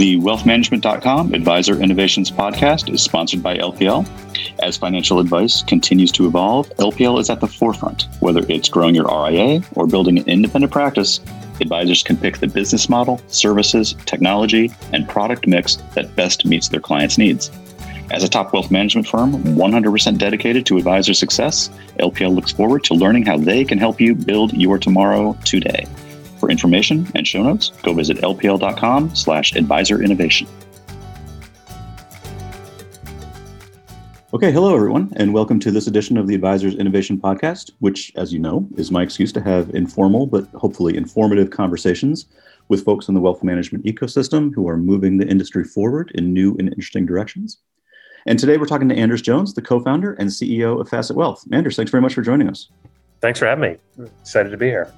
The wealthmanagement.com Advisor Innovations podcast is sponsored by LPL. As financial advice continues to evolve, LPL is at the forefront. Whether it's growing your RIA or building an independent practice, advisors can pick the business model, services, technology, and product mix that best meets their clients' needs. As a top wealth management firm 100% dedicated to advisor success, LPL looks forward to learning how they can help you build your tomorrow today. For information and show notes, go visit lpl.com slash advisor innovation. Okay, hello everyone, and welcome to this edition of the Advisors Innovation Podcast, which, as you know, is my excuse to have informal but hopefully informative conversations with folks in the wealth management ecosystem who are moving the industry forward in new and interesting directions. And today we're talking to Anders Jones, the co-founder and CEO of Facet Wealth. Anders, thanks very much for joining us. Thanks for having me. Excited to be here.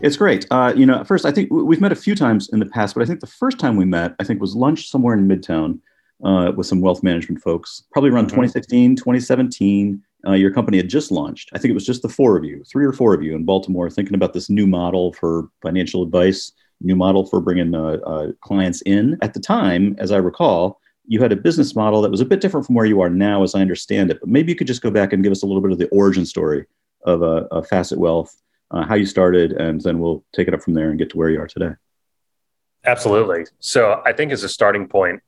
It's great. Uh, you know, first, I think we've met a few times in the past, but I think the first time we met, I think was lunch somewhere in Midtown uh, with some wealth management folks, probably around mm-hmm. 2016, 2017. Uh, your company had just launched. I think it was just the four of you, three or four of you in Baltimore, thinking about this new model for financial advice, new model for bringing uh, uh, clients in. At the time, as I recall, you had a business model that was a bit different from where you are now, as I understand it. But maybe you could just go back and give us a little bit of the origin story of, uh, of Facet Wealth uh, how you started, and then we'll take it up from there and get to where you are today. Absolutely. So I think as a starting point,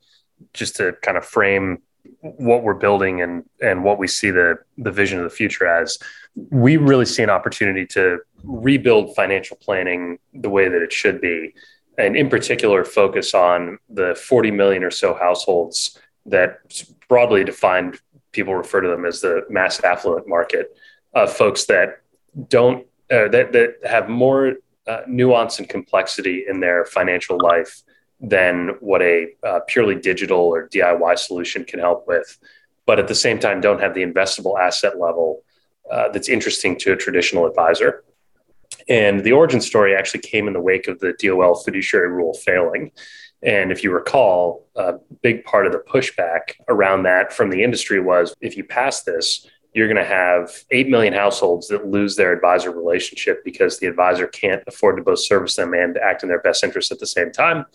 just to kind of frame what we're building and and what we see the the vision of the future as, we really see an opportunity to rebuild financial planning the way that it should be, and in particular focus on the 40 million or so households that broadly defined people refer to them as the mass affluent market of folks that don't that that have more uh, nuance and complexity in their financial life than what a uh, purely digital or DIY solution can help with, but at the same time don't have the investable asset level uh, that's interesting to a traditional advisor. And the origin story actually came in the wake of the DOL fiduciary rule failing. And if you recall, a big part of the pushback around that from the industry was if you pass this, you're going to have 8 million households that lose their advisor relationship because the advisor can't afford to both service them and act in their best interest at the same time.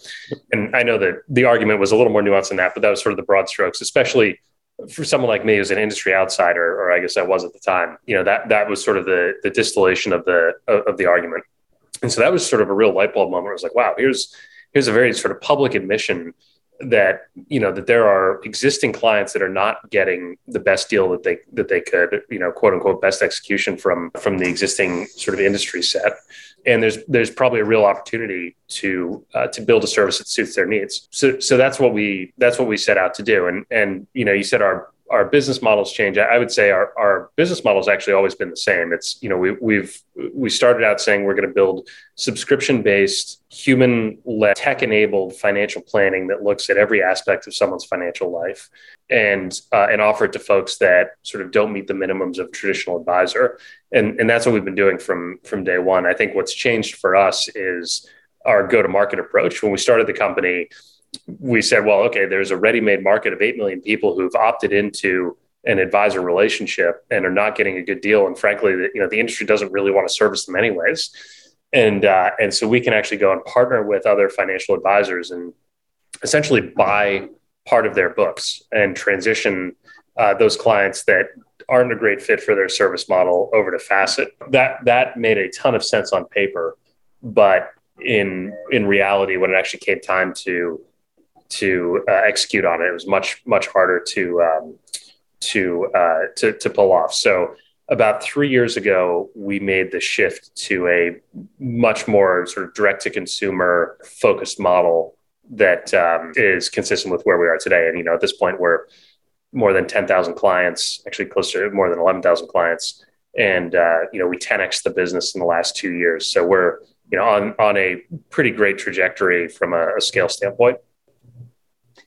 And I know that the argument was a little more nuanced than that, but that was sort of the broad strokes, especially for someone like me who's an industry outsider, or I guess I was at the time, you know, that, that was sort of the, the distillation of the, of the argument. And so that was sort of a real light bulb moment. I was like, wow, here's, here's a very sort of public admission that you know that there are existing clients that are not getting the best deal that they that they could you know quote unquote best execution from from the existing sort of industry set. And there's there's probably a real opportunity to uh, to build a service that suits their needs. So so that's what we that's what we set out to do. And and you know you said our our business models change. I would say our, our business model has actually always been the same. It's, you know, we, we've, we started out saying we're going to build subscription based, human led, tech enabled financial planning that looks at every aspect of someone's financial life and, uh, and offer it to folks that sort of don't meet the minimums of traditional advisor. And, and that's what we've been doing from, from day one. I think what's changed for us is our go to market approach. When we started the company, we said, well, okay, there's a ready-made market of 8 million people who've opted into an advisor relationship and are not getting a good deal. And frankly, the, you know, the industry doesn't really want to service them anyways. And, uh, and so we can actually go and partner with other financial advisors and essentially buy part of their books and transition uh, those clients that aren't a great fit for their service model over to Facet. That, that made a ton of sense on paper, but in, in reality, when it actually came time to to uh, execute on it. It was much much harder to um, to, uh, to to pull off. So about three years ago, we made the shift to a much more sort of direct to consumer focused model that um, is consistent with where we are today. And you know, at this point, we're more than ten thousand clients, actually closer to more than eleven thousand clients, and uh, you know, we 10x the business in the last two years. So we're you know on on a pretty great trajectory from a, a scale standpoint.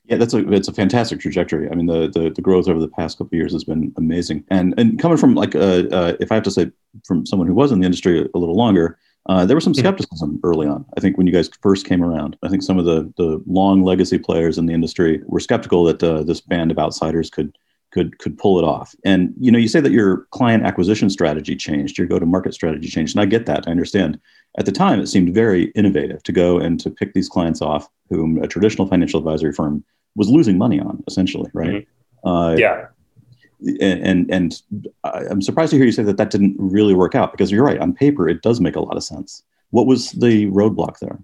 Yeah, that's a it's a fantastic trajectory. I mean, the the, the growth over the past couple of years has been amazing. And and coming from like, uh, uh, if I have to say, from someone who was in the industry a little longer, uh, there was some skepticism early on. I think when you guys first came around, I think some of the the long legacy players in the industry were skeptical that uh, this band of outsiders could could could pull it off. And you know, you say that your client acquisition strategy changed, your go-to-market strategy changed, and I get that. I understand. At the time, it seemed very innovative to go and to pick these clients off whom a traditional financial advisory firm was losing money on, essentially, right? Mm-hmm. Uh, yeah. And, and and I'm surprised to hear you say that that didn't really work out because you're right. On paper, it does make a lot of sense. What was the roadblock there?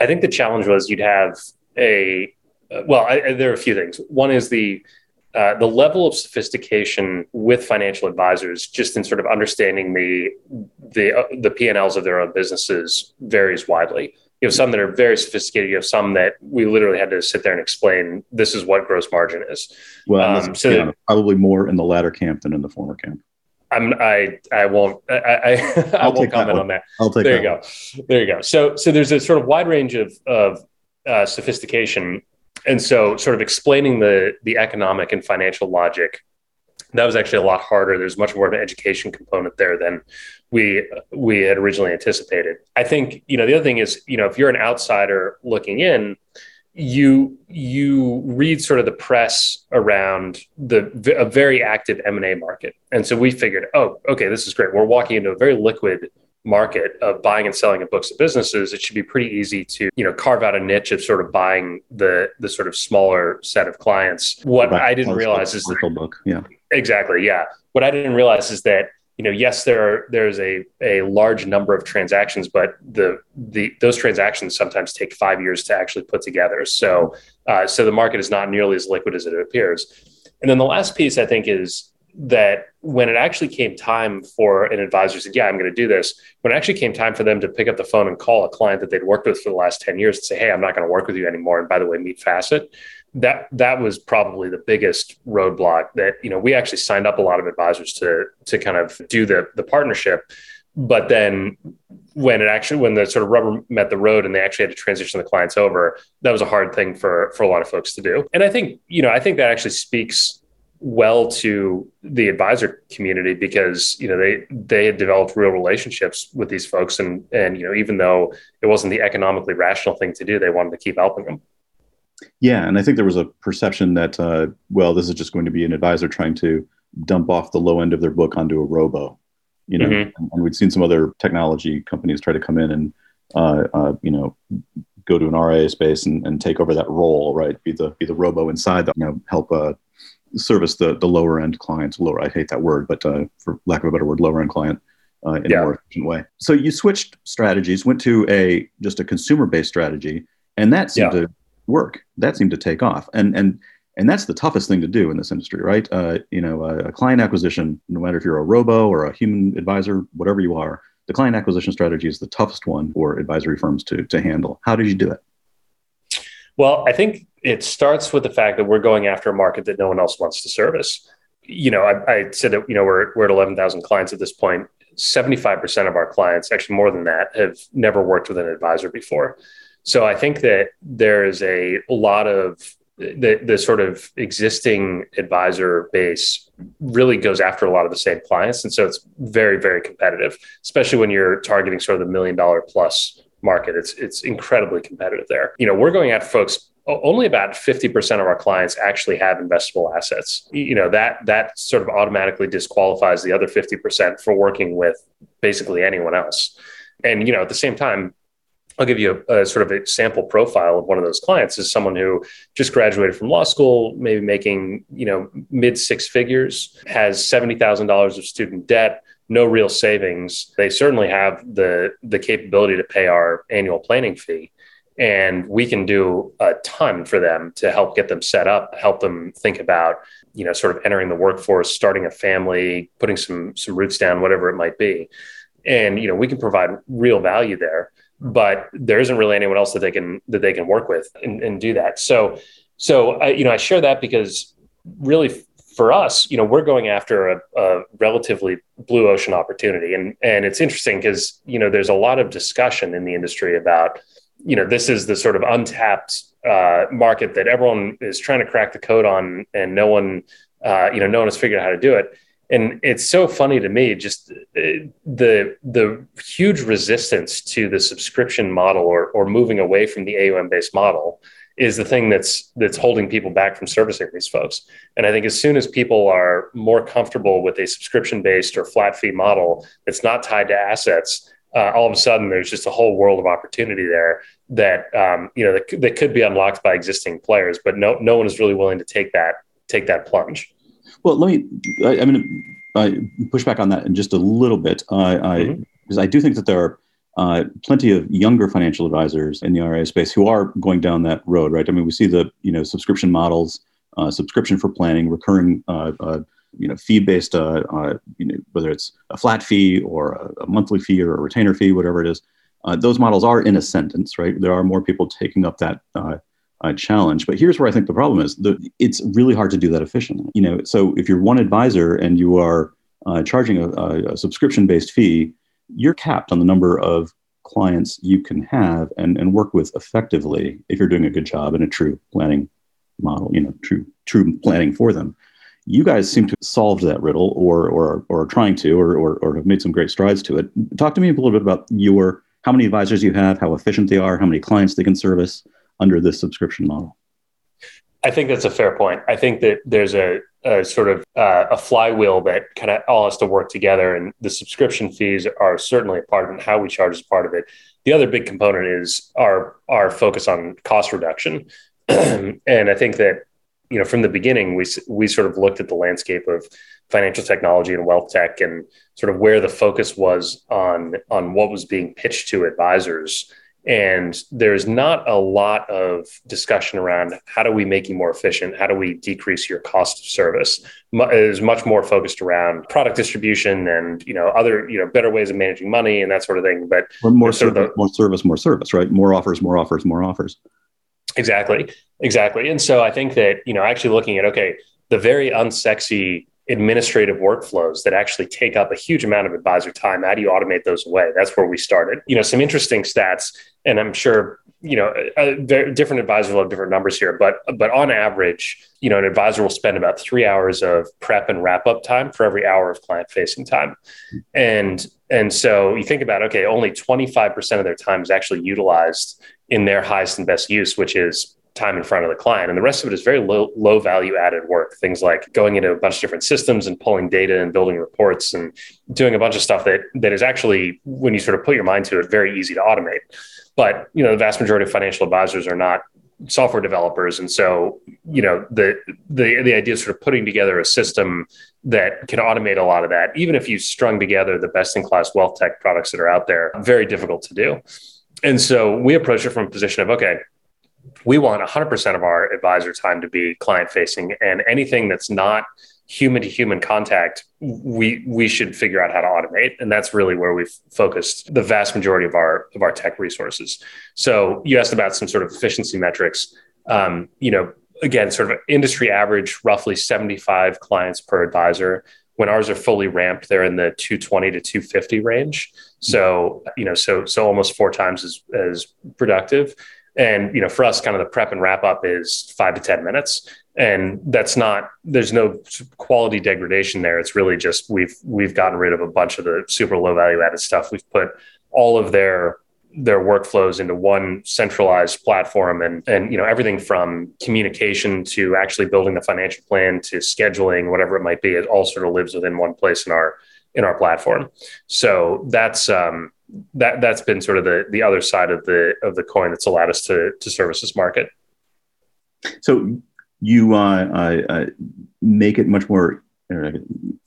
I think the challenge was you'd have a well, I, there are a few things. One is the uh, the level of sophistication with financial advisors, just in sort of understanding the the uh, the P and Ls of their own businesses, varies widely. You have some that are very sophisticated. You have some that we literally had to sit there and explain this is what gross margin is. Well, um, so that, probably more in the latter camp than in the former camp. I'm I I won't I I, I won't comment on that. I'll take there you go. There you go. So so there's a sort of wide range of of uh, sophistication and so sort of explaining the the economic and financial logic that was actually a lot harder. There's much more of an education component there than we we had originally anticipated. I think you know the other thing is you know if you're an outsider looking in you you read sort of the press around the a very active m&a market. And so we figured oh okay this is great. We're walking into a very liquid market of buying and selling of books of businesses, it should be pretty easy to, you know, carve out a niche of sort of buying the the sort of smaller set of clients. What right. I didn't realize is that book. Yeah. Exactly. Yeah. What I didn't realize is that, you know, yes, there are there's a a large number of transactions, but the the those transactions sometimes take five years to actually put together. So uh, so the market is not nearly as liquid as it appears. And then the last piece I think is that when it actually came time for an advisor said, Yeah, I'm going to do this, when it actually came time for them to pick up the phone and call a client that they'd worked with for the last 10 years and say, Hey, I'm not going to work with you anymore. And by the way, meet Facet. That that was probably the biggest roadblock that, you know, we actually signed up a lot of advisors to to kind of do the the partnership. But then when it actually when the sort of rubber met the road and they actually had to transition the clients over, that was a hard thing for for a lot of folks to do. And I think, you know, I think that actually speaks well to the advisor community because you know they they had developed real relationships with these folks and and you know even though it wasn't the economically rational thing to do they wanted to keep helping them yeah and i think there was a perception that uh, well this is just going to be an advisor trying to dump off the low end of their book onto a robo you know mm-hmm. and, and, we'd seen some other technology companies try to come in and uh, uh, you know go to an RIA space and, and take over that role, right? Be the be the robo inside that you know help uh, service the the lower end clients. Lower, I hate that word, but uh, for lack of a better word, lower end client uh, in yeah. a more efficient way. So you switched strategies, went to a just a consumer based strategy, and that seemed yeah. to work. That seemed to take off, and and and that's the toughest thing to do in this industry, right? Uh, you know, a, a client acquisition, no matter if you're a robo or a human advisor, whatever you are, the client acquisition strategy is the toughest one for advisory firms to to handle. How did you do it? Well, I think it starts with the fact that we're going after a market that no one else wants to service. You know, I, I said that, you know, we're, we're at 11,000 clients at this point. 75% of our clients, actually more than that, have never worked with an advisor before. So I think that there is a lot of the, the sort of existing advisor base really goes after a lot of the same clients. And so it's very, very competitive, especially when you're targeting sort of the million dollar plus market. It's, it's incredibly competitive there. You know, we're going after folks only about 50% of our clients actually have investable assets. You know that that sort of automatically disqualifies the other 50% for working with basically anyone else. And you know at the same time I'll give you a, a, sort of a sample profile of one of those clients is someone who just graduated from law school, maybe making, you know, mid six figures, has $70,000 of student debt, no real savings. They certainly have the the capability to pay our annual planning fee and we can do a ton for them to help get them set up help them think about you know sort of entering the workforce starting a family putting some some roots down whatever it might be. And you know we can provide real value there mm-hmm. but there isn't really anyone else that they can that they can work with and, and do that. So so I, you know i share that because really for us you know we're going after a, a relatively blue ocean opportunity. And and it's interesting because you know there's a lot of discussion in the industry about you know, this is the sort of untapped uh, market that everyone is trying to crack the code on, and no one, uh, you know, no one has figured out how to do it. And it's so funny to me, just uh, the the huge resistance to the subscription model or or moving away from the AUM based model is the thing that's that's holding people back from servicing these folks. And I think as soon as people are more comfortable with a subscription based or flat fee model that's not tied to assets, uh, all of a sudden there's just a whole world of opportunity there that um, you know that, that could be unlocked by existing players, but no no one is really willing to take that take that plunge. Well, let me. I, am going to push back on that in just a little bit. I, mm-hmm. because I do think that there are uh, plenty of younger financial advisors in the RIA space who are going down that road, right? I mean, we see the you know subscription models, uh, subscription for planning, recurring, uh, uh you know, fee-based, uh, uh, you know, whether it's a flat fee or a, a, monthly fee or a retainer fee, whatever it is. those models are in ascendance, right? There are more people taking up that challenge. But here's where I think the problem is: the, it's really hard to do that efficiently. You know, so if you're one advisor and you are charging a, a subscription-based fee you're capped on the number of clients you can have and, and work with effectively if you're doing a good job in a true planning model, you know, true true planning for them. You guys seem to have solved that riddle or or or are trying to or, or or have made some great strides to it. Talk to me a little bit about your how many advisors you have, how efficient they are, how many clients they can service under this subscription model. I think that's a fair point. I think that there's a, a sort of uh, a flywheel that kind of all has to work together, and the subscription fees are certainly a part of it. How we charge is part of it. The other big component is our our focus on cost reduction, and I think that you know from the beginning we we sort of looked at the landscape of financial technology and wealth tech, and sort of where the focus was on on what was being pitched to advisors and there's not a lot of discussion around how do we make you more efficient? How do we decrease your cost of service? It is much more focused around product distribution and you know other you know better ways of managing money and that sort of thing. But more service, the, more service, more service, right? More offers, more offers, more offers. Exactly, exactly. And so I think that you know actually looking at okay, the very unsexy administrative workflows that actually take up a huge amount of advisor time. How do you automate those away? That's where we started. You know, some interesting stats, and I'm sure you know uh, different advisors will have different numbers here, but but on average, you know, an advisor will spend about three hours of prep and wrap up time for every hour of client facing time, and and so you think about okay, only 25 percent of their time is actually utilized in their highest and best use, which is time in front of the client. And the rest of it is very low, low value added work. Things like going into a bunch of different systems and pulling data and building reports and doing a bunch of stuff that that is actually, when you sort of put your mind to it, very easy to automate. But you know, the vast majority of financial advisors are not software developers. And so, you know, the the the idea of sort of putting together a system that can automate a lot of that, even if you strung together the best in class wealth tech products that are out there, very difficult to do. And so we approach it from a position of okay, we want 100% of our advisor time to be client facing and anything that's not human to human contact we we should figure out how to automate and that's really where we've focused the vast majority of our of our tech resources. So you asked about some sort of efficiency metrics. Um, you know again sort of industry average roughly 75 clients per advisor. When ours are fully ramped they're in the 220 to 250 range. So you know so so almost four times as as productive and you know, for us, kind of the prep and wrap up is five to ten minutes, and that's not. There's no quality degradation there. It's really just we've we've gotten rid of a bunch of the super low value added stuff. We've put all of their their workflows into one centralized platform and and you know everything from communication to actually building the financial plan to scheduling whatever it might be it all sort of lives within one place in our in our platform so that's um that that's been sort of the the other side of the of the coin that's allowed us to to service this market. So you uh, uh, uh make it much more uh,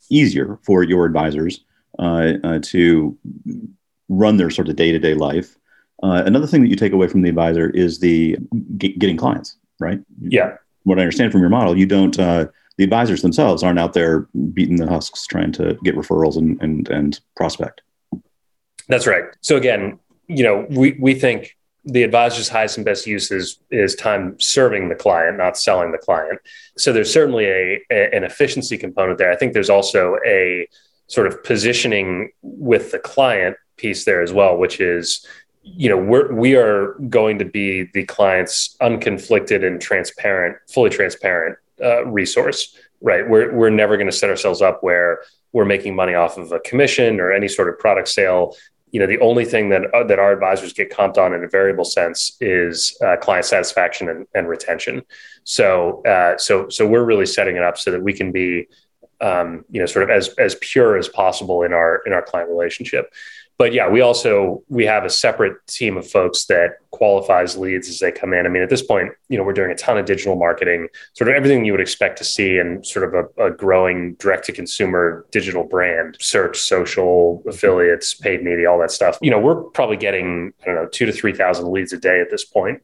easier for your advisors uh, uh, to run their sort of day to day life. another thing that you take away from the advisor is the g- getting clients, right? Yeah. What I understand from your model, you don't. the advisors themselves aren't out there beating the husks trying to get referrals and and, and prospect. That's right. So again, you know, we we think the advisor's highest and best use is, is time serving the client, not selling the client. So there's certainly a, a, an efficiency component there. I think there's also a sort of positioning with the client piece there as well, which is, you know, we're we are going to be the client's unconflicted and transparent, fully transparent uh, resource, right? We're we're never going to set ourselves up where we're making money off of a commission or any sort of product sale you know the only thing that uh, that our advisors get comped on in a variable sense is uh, client satisfaction and, and retention. So uh, so so we're really setting it up so that we can be um, you know sort of as as pure as possible in our in our client relationship but yeah, we also we have a separate team of folks that qualifies leads as they come in. I mean, at this point, you know, we're doing a ton of digital marketing, sort of everything you would expect to see in sort of a, a growing direct to consumer digital brand, search, social, mm-hmm. affiliates, paid media, all that stuff. You know, we're probably getting I don't know two to three thousand leads a day at this point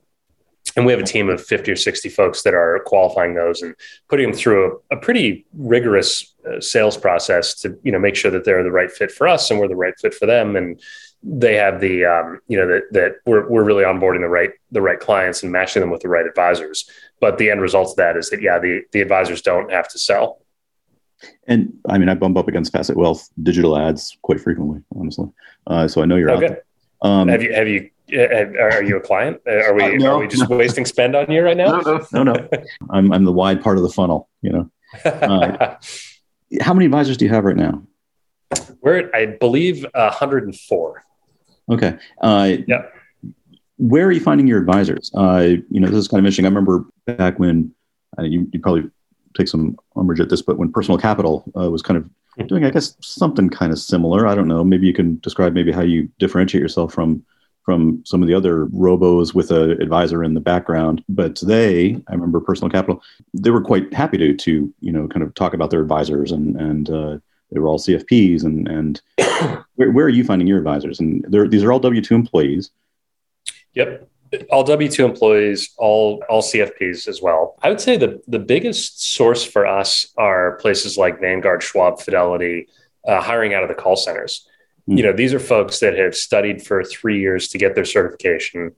and we have a team of 50 or 60 folks that are qualifying those and putting them through a, a pretty rigorous uh, sales process to you know make sure that they're the right fit for us and we're the right fit for them. And they have the um, you know that that we're, we're really onboarding the right the right clients and matching them with the right advisors. But the end result of that is that yeah the the advisors don't have to sell. And i mean i bump up against facet wealth digital ads quite frequently honestly. Uh, so i know you're okay. out there. Um, have you have you are you a client? Are we uh, no, are we just no. wasting spend on you right now? No, no, no. no. I'm I'm the wide part of the funnel. You know. Uh, how many advisors do you have right now? We're at, I believe, 104. Okay. Uh, yeah. Where are you finding your advisors? Uh, you know, this is kind of interesting. I remember back when uh, you, you probably take some umbrage at this, but when Personal Capital uh, was kind of hmm. doing, I guess, something kind of similar. I don't know. Maybe you can describe maybe how you differentiate yourself from from some of the other robos with an advisor in the background. But they, I remember Personal Capital, they were quite happy to to you know kind of talk about their advisors and and uh, they were all CFPs and and where, where, are you finding your advisors? And these are all W two employees. Yep. All W two employees, all all CFPs as well. I would say the the biggest source for us are places like Vanguard, Schwab, Fidelity, uh, hiring out of the call centers Hmm. you know these are folks that have studied for three years to get their certification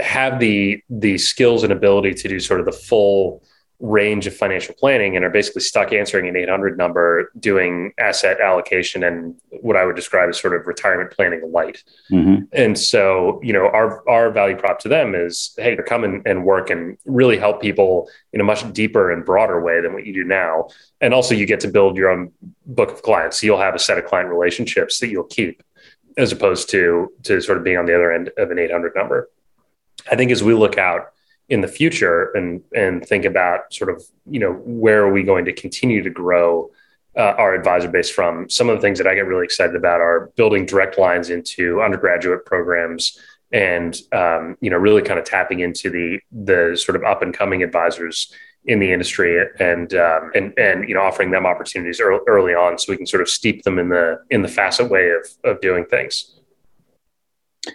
have the the skills and ability to do sort of the full range of financial planning and are basically stuck answering an 800 number doing asset allocation and what I would describe as sort of retirement planning light. Mm-hmm. And so, you know, our our value prop to them is, hey, to come and, and work and really help people in a much deeper and broader way than what you do now. And also you get to build your own book of clients. So you'll have a set of client relationships that you'll keep as opposed to to sort of being on the other end of an 800 number. I think as we look out in the future and and think about sort of you know where are we going to continue to grow uh, our advisor base from? Some of the things that i get really excited about are building direct lines into undergraduate programs and um, you know really kind of tapping into the the sort of up and coming advisors in the industry and um, and and you know offering them opportunities early, early on so we can sort of steep them in the in the facet way of of doing things.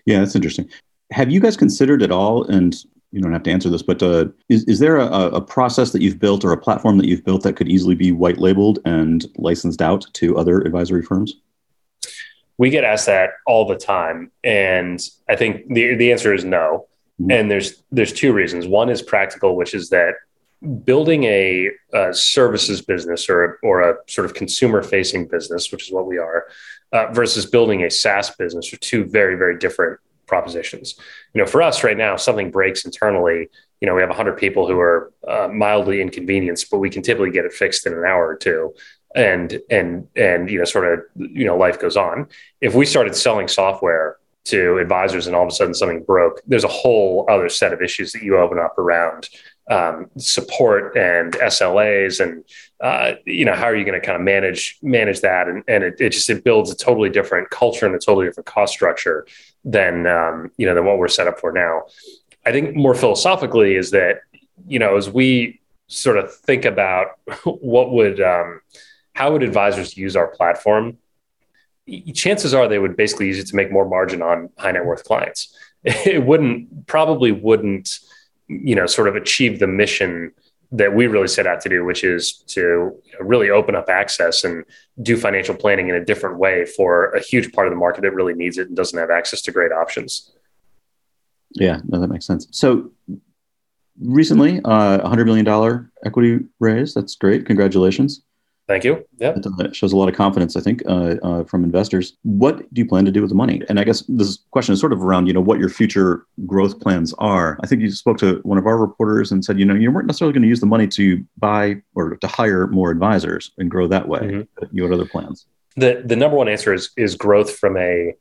Yeah that's interesting. Have you guys considered at all and you don't have to answer this, but uh, is, is there a, a process that you've built or a platform that you've built that could easily be white labeled and licensed out to other advisory firms? We get asked that all the time, and I think the the answer is no. Mm-hmm. And there's there's two reasons. One is practical, which is that building a, a services business or or a sort of consumer facing business, which is what we are, uh, versus building a SaaS business are two very very different propositions. You know, for us right now, something breaks internally. You know, we have 100 people who are uh, mildly inconvenienced, but we can typically get it fixed in an hour or two. And and and you know, sort of you know, life goes on. If we started selling software to advisors and all of a sudden something broke, there's a whole other set of issues that you open up around um, support and SLAs and uh, you know how are you going to kind of manage manage that and, and it, it, just it builds a totally different culture and a totally different cost structure than um, you know than what we're set up for now. I think more philosophically is that you know as we sort of think about what would um, how would advisors use our platform, chances are they would basically use it to make more margin on high net worth clients. It wouldn't probably wouldn't you know sort of achieve the mission that we really set out to do, which is to really open up access and do financial planning in a different way for a huge part of the market that really needs it and doesn't have access to great options. Yeah, no, that makes sense. So recently, uh, a hundred million dollar equity raise. That's great. Congratulations. Thank you. Yeah, it shows a lot of confidence, I think, uh, uh, from investors. What do you plan to do with the money? And I guess this question is sort of around, you know, what your future growth plans are. I think you spoke to one of our reporters and said, you know, you weren't necessarily going to use the money to buy or to hire more advisors and grow that way. Mm-hmm. You had other plans. The the number one answer is is growth from a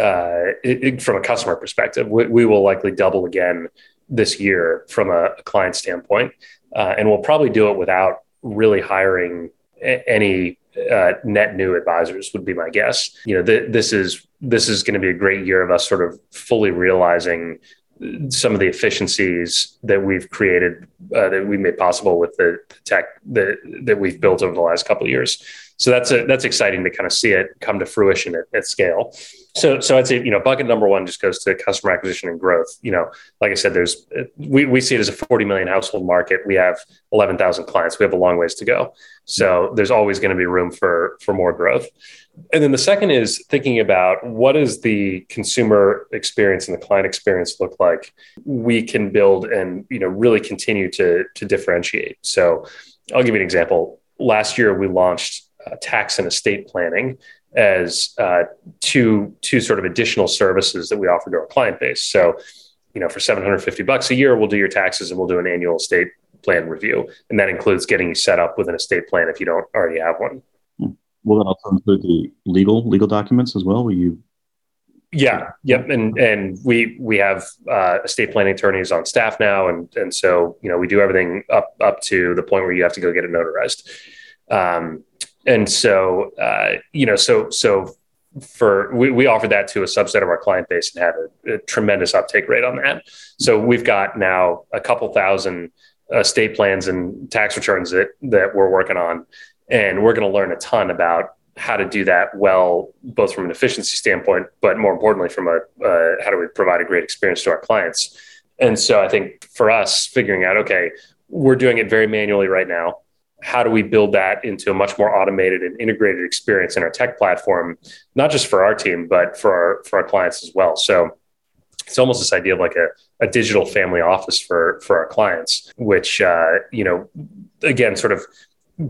uh, it, from a customer perspective. We, we, will likely double again this year from a, client standpoint, uh, and we'll probably do it without really hiring any uh, net new advisors. Would be my guess. You know, th- this is this is going to be a great year of us sort of fully realizing some of the efficiencies that we've created uh, that we made possible with the, tech that that we've built over the last couple of years. So that's a, that's exciting to kind of see it come to fruition at, at scale. So so I'd say you know bucket number one just goes to customer acquisition and growth. You know, like I said, there's we we see it as a 40 million household market. We have 11,000 clients. We have a long ways to go. So there's always going to be room for for more growth. And then the second is thinking about what does the consumer experience and the client experience look like we can build and you know really continue to to differentiate. So I'll give you an example. Last year we launched uh, tax and estate planning as uh, two two sort of additional services that we offer to our client base. So, you know, for 750 bucks a year, we'll do your taxes and we'll do an annual estate plan review, and that includes getting you set up with an estate plan if you don't already have one. Will that also include the legal legal documents as well? Will you? Yeah, yep, and and we we have uh, estate planning attorneys on staff now, and and so you know we do everything up up to the point where you have to go get it notarized, um, and so uh, you know so so for we, we offer that to a subset of our client base and had a, a tremendous uptake rate on that. So we've got now a couple thousand estate plans and tax returns that that we're working on and we're going to learn a ton about how to do that well, both from an efficiency standpoint, but more importantly, from a uh, how do we provide a great experience to our clients. And so I think for us, figuring out, okay, we're doing it very manually right now. How do we build that into a much more automated and integrated experience in our tech platform, not just for our team, but for our for our clients as well? So it's almost this idea of like a, a digital family office for for our clients, which uh, you know, again, sort of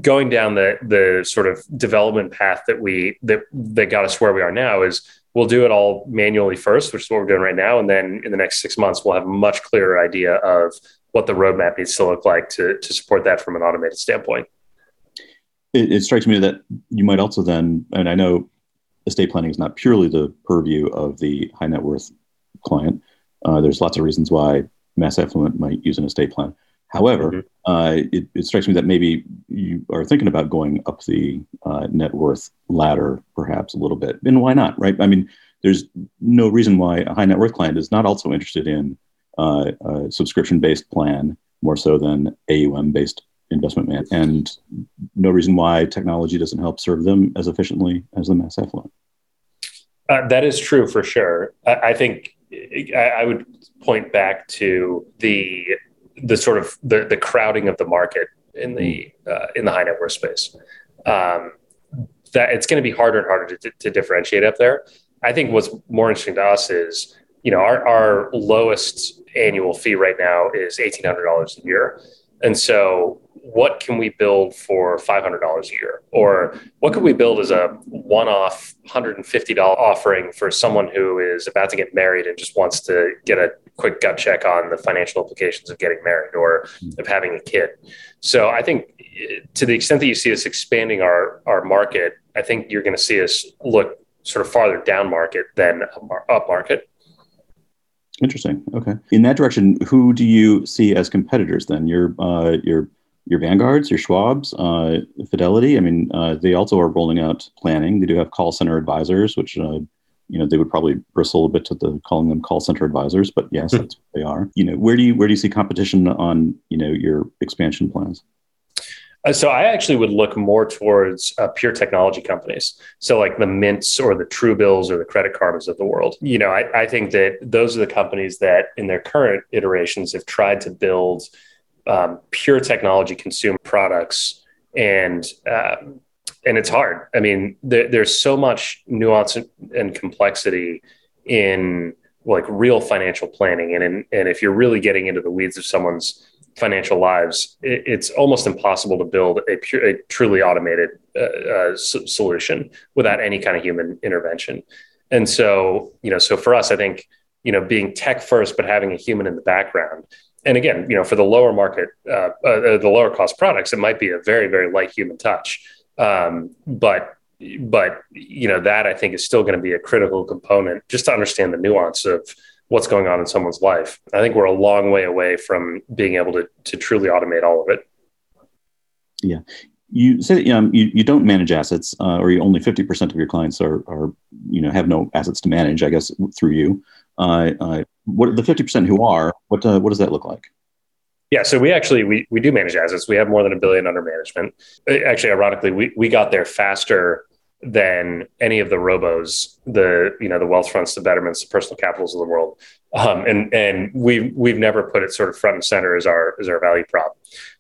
going down the the sort of development path that we that that got us where we are now is we'll do it all manually first, which is what we're doing right now, and then in the next six months we'll have a much clearer idea of what the roadmap needs to look like to to support that from an automated standpoint. It, it strikes me that you might also then, and I know estate planning is not purely the purview of the high net worth client. Uh, there's lots of reasons why mass affluent might use an estate plan. However, mm-hmm. uh, it, it, strikes me that maybe you are thinking about going up the uh, net worth ladder perhaps a little bit. And why not, right? I mean, there's no reason why a high net worth client is not also interested in uh, a subscription based plan more so than AUM based investment man. And no reason why technology doesn't help serve them as efficiently as the mass affluent. Uh, that is true for sure. I, I think I, I would point back to the the sort of the, the crowding of the market in the uh, in the high net worth space. Um, that it's going to be harder and harder to, to, differentiate up there. I think what's more interesting to us is, you know, our, our lowest annual fee right now is eighteen hundred dollars a year, and so what can we build for $500 a year? Or what could we build as a one-off $150 offering for someone who is about to get married and just wants to get a quick gut check on the financial implications of getting married or hmm. of having a kid? So i think to the extent that you see us expanding our our market i think you're going to see us look sort of farther down market than up market interesting okay in that direction who do you see as competitors then your uh, your your Vanguards, your Schwabs, uh, Fidelity. I mean, uh, they also are rolling out planning. They do have call center advisors, which uh, you know they would probably bristle a bit to the calling them call center advisors, but yes, hmm. that's what they are. You know, where do you where do you see competition on you know your expansion plans? Uh, so I actually would look more towards uh, pure technology companies. So like the Mints or the Truebills or the Credit Karmas of the world. You know, I, I think that those are the companies that in their current iterations have tried to build um, pure technology consumer products and um, and it's hard i mean there, there's so much nuance and complexity in like real financial planning and in, and if you're really getting into the weeds of someone's financial lives it, it's almost impossible to build a, pure, a truly automated uh, uh, solution without any kind of human intervention and so you know so for us i think you know being tech first but having a human in the background and again, you know, for the lower market, uh, uh, the lower cost products, it might be a very, very light human touch. Um, but but you know that I think is still going to be a critical component just to understand the nuance of what's going on in someone's life. I think we're a long way away from being able to to truly automate all of it. Yeah. You say that um, you, you don't manage assets, uh, or you, only fifty percent of your clients are, are you know have no assets to manage. I guess through you. Uh, uh, what the fifty percent who are? What uh, what does that look like? Yeah, so we actually we we do manage assets. We have more than a billion under management. Uh, actually, ironically, we we got there faster than any of the robos, the you know the Wealthfronts, the betterments, the personal capitals of the world, um, and and we've we've never put it sort of front and center as our as our value prop.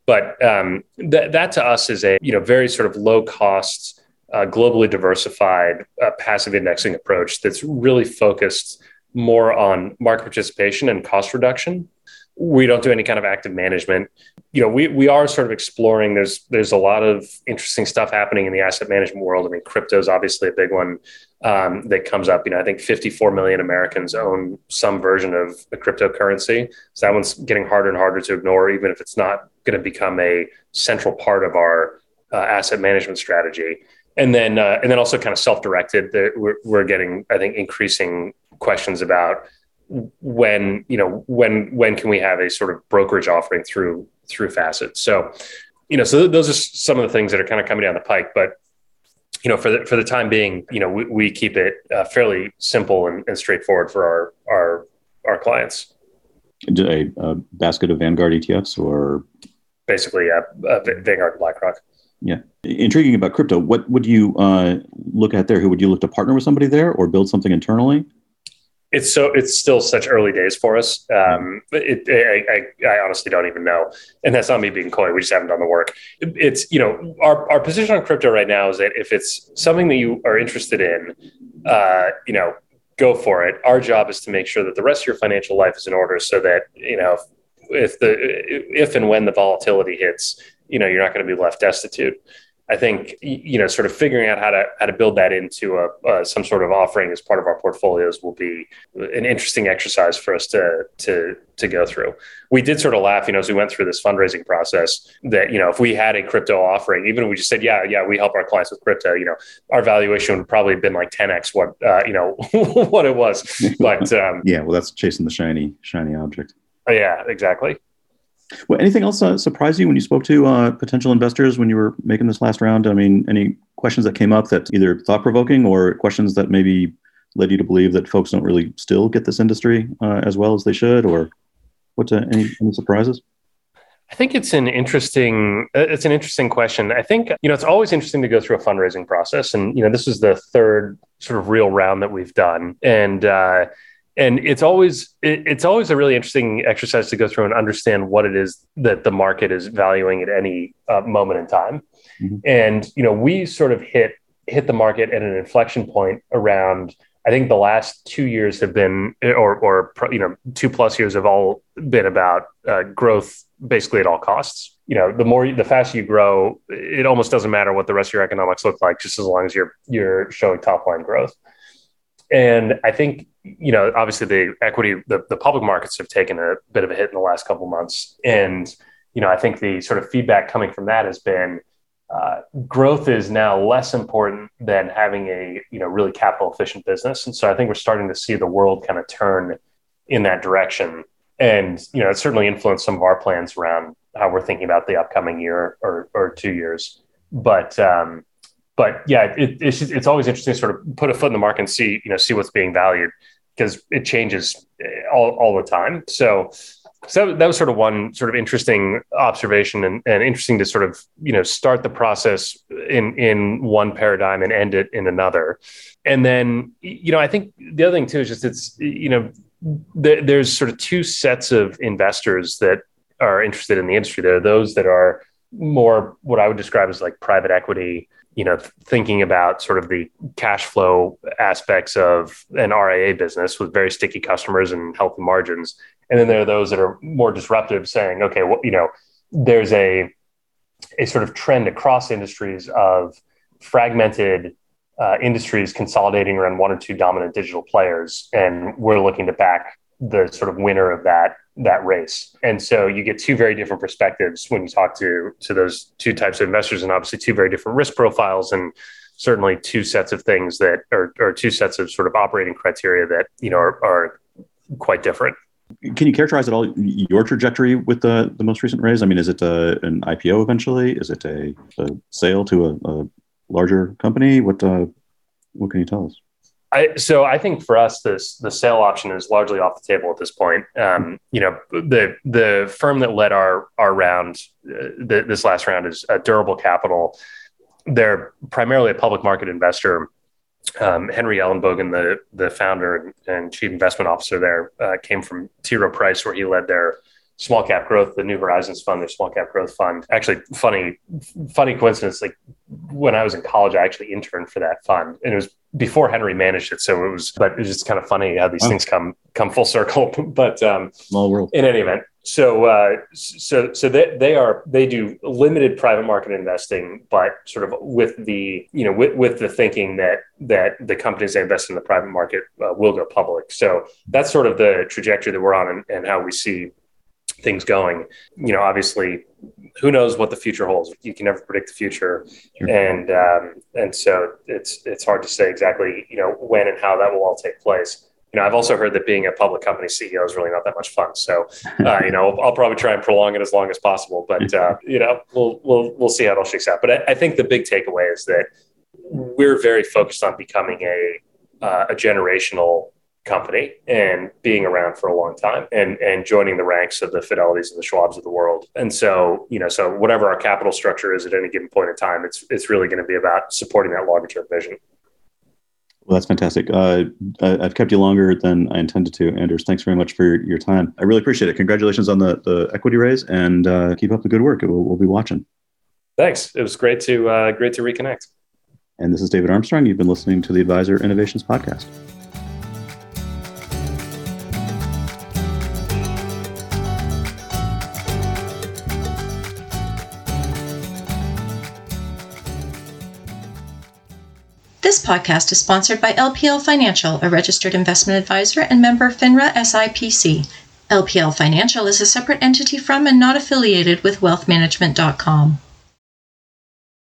But um, th- that to us is a you know very sort of low cost, uh, globally diversified uh, passive indexing approach that's really focused more on market participation and cost reduction we don't do any kind of active management. You know we, we are sort of exploring there's there's a lot of interesting stuff happening in the asset management world. I mean crypto is obviously a big one um, that comes up. You know i think 54 million americans own some version of a cryptocurrency. So that one's getting harder and harder to ignore even if it's not going to become a central part of our uh, asset management strategy. And then uh, and then also kind of self-directed we're, we're getting i think increasing questions about when you know when when can we have a sort of brokerage offering through through facets? So you know so those are some of the things that are kind of coming down the pike but you know for the for the time being you know we, we keep it uh, fairly simple and, and, straightforward for our our our clients. A, a basket of vanguard etfs or? Basically yeah uh, vanguard blackrock. Yeah. Intriguing about crypto. What would you uh, look at there? Who would you look to partner with somebody there or build something internally it's so it's still such early days for us. Um, it, I, I, I, honestly don't even know, and that's not me being coy. We just haven't done the work. It, it's you know our our position on crypto right now is that if it's something that you are interested in, uh, you know, go for it. Our job is to make sure that the rest of your financial life is in order, so that you know if the if and when the volatility hits, you know you're not going to be left destitute. I think you know, sort of figuring out how to how to build that into a uh, some sort of offering as part of our portfolios will be an interesting exercise for us to to to go through. We did sort of laugh, you know, as we went through this fundraising process that you know, if we had a crypto offering, even if we just said, yeah, yeah, we help our clients with crypto, you know, our valuation would probably have been like 10x what uh, you know what it was. But um, yeah, well, that's chasing the shiny shiny object. Yeah, exactly. Well, anything else uh, surprise you when you spoke to uh, potential investors when you were making this last round? I mean, any questions that came up that either thought provoking or questions that maybe led you to believe that folks don't really still get this industry uh, as well as they should, or what? Uh, any, any surprises? I think it's an interesting uh, it's an interesting question. I think you know it's always interesting to go through a fundraising process, and you know this is the third sort of real round that we've done, and uh, and it's always it, it's always a really interesting exercise to go through and understand what it is that the market is valuing at any uh, moment in time. Mm-hmm. and you know we sort of hit hit the market at an inflection point around i think the last two years have been or or you know two plus years have all been about uh, growth basically at all costs. You know the more the faster you grow it almost doesn't matter what the rest of your economics look like just as long as you're you're showing top line growth and I think, you know, obviously the equity, the, the public markets have taken a bit of a hit in the last couple months. And, you know, I think the sort of feedback coming from that has been uh, growth is now less important than having a, you know, really capital efficient business. And so I think we're starting to see the world kind of turn in that direction. And, you know, it certainly influenced some of our plans around how we're thinking about the upcoming year or, or two years. But, um, but yeah, it, it's just, it's always interesting to sort of put a foot in the market and see you know see what's being valued because it changes eh, all, all the time. So so that was sort of one sort of interesting observation and, and interesting to sort of you know start the process in in one paradigm and end it in another and then you know i think the other thing too is just it's you know th- there's sort of two sets of investors that are interested in the industry there are those that are more what i would describe as like private equity you know, thinking about sort of the cash flow aspects of an RIA business with very sticky customers and healthy margins. And then there are those that are more disruptive saying, okay, well, you know, there's a, a sort of trend across industries of fragmented uh, industries consolidating around one or two dominant digital players. And we're looking to back the sort of winner of that that race. And so you get two very different perspectives when you talk to to those two types of investors and obviously two very different risk profiles and certainly two sets of things that are, two sets of sort of operating criteria that you know are, are quite different. Can you characterize at all your trajectory with the, the most recent raise? I mean, is it a, an IPO eventually? Is it a, a sale to a, a, larger company? What uh, what can you tell us? I, so I think for us, this the sale option is largely off the table at this point. Um, you know, the the firm that led our our round, uh, the, this last round is uh, Durable Capital. They're primarily a public market investor um, Henry Ellenbogen, the the founder and chief investment officer there, uh, came from T. Rowe Price, where he led their small cap growth, the New Horizons Fund, their small cap growth fund. Actually, funny funny coincidence. Like when I was in college, I actually interned for that fund, and it was before Henry managed it. So it was, but it's just kind of funny how these oh. things come come full circle. but um, small world. In any event, so uh, so so they, they are they do limited private market investing, but sort of with the you know with, with the thinking that that the companies they invest in the private market uh, will go public. So that's sort of the trajectory that we're on and, and how we see things going. You know, obviously, who knows what the future holds? You can never predict the future, sure. and um, and so it's it's hard to say exactly you know when and how that will all take place you know, I've also heard that being a public company CEO is really not that much fun. So, uh, you know, I'll, probably try and prolong it as long as possible. But uh, you know, we'll we'll we'll see how it all shakes out. But I, I, think the big takeaway is that we're very focused on becoming a uh, a generational company and being around for a long time and and joining the ranks of the fidelities and the schwabs of the world and so you know so whatever our capital structure is at any given point in time it's it's really going to be about supporting that longer term vision well, that's fantastic. Uh, I, have kept you longer than I intended to. Anders, thanks very much for your time. I really appreciate it. Congratulations on the, the equity raise and uh, keep up the good work. We'll, we'll, be watching. Thanks. It was great to uh, great to reconnect. And this is David Armstrong. You've been listening to the Advisor Innovations Podcast. This podcast is sponsored by LPL Financial, a registered investment advisor and member FINRA SIPC. LPL Financial is a separate entity from and not affiliated with wealthmanagement.com.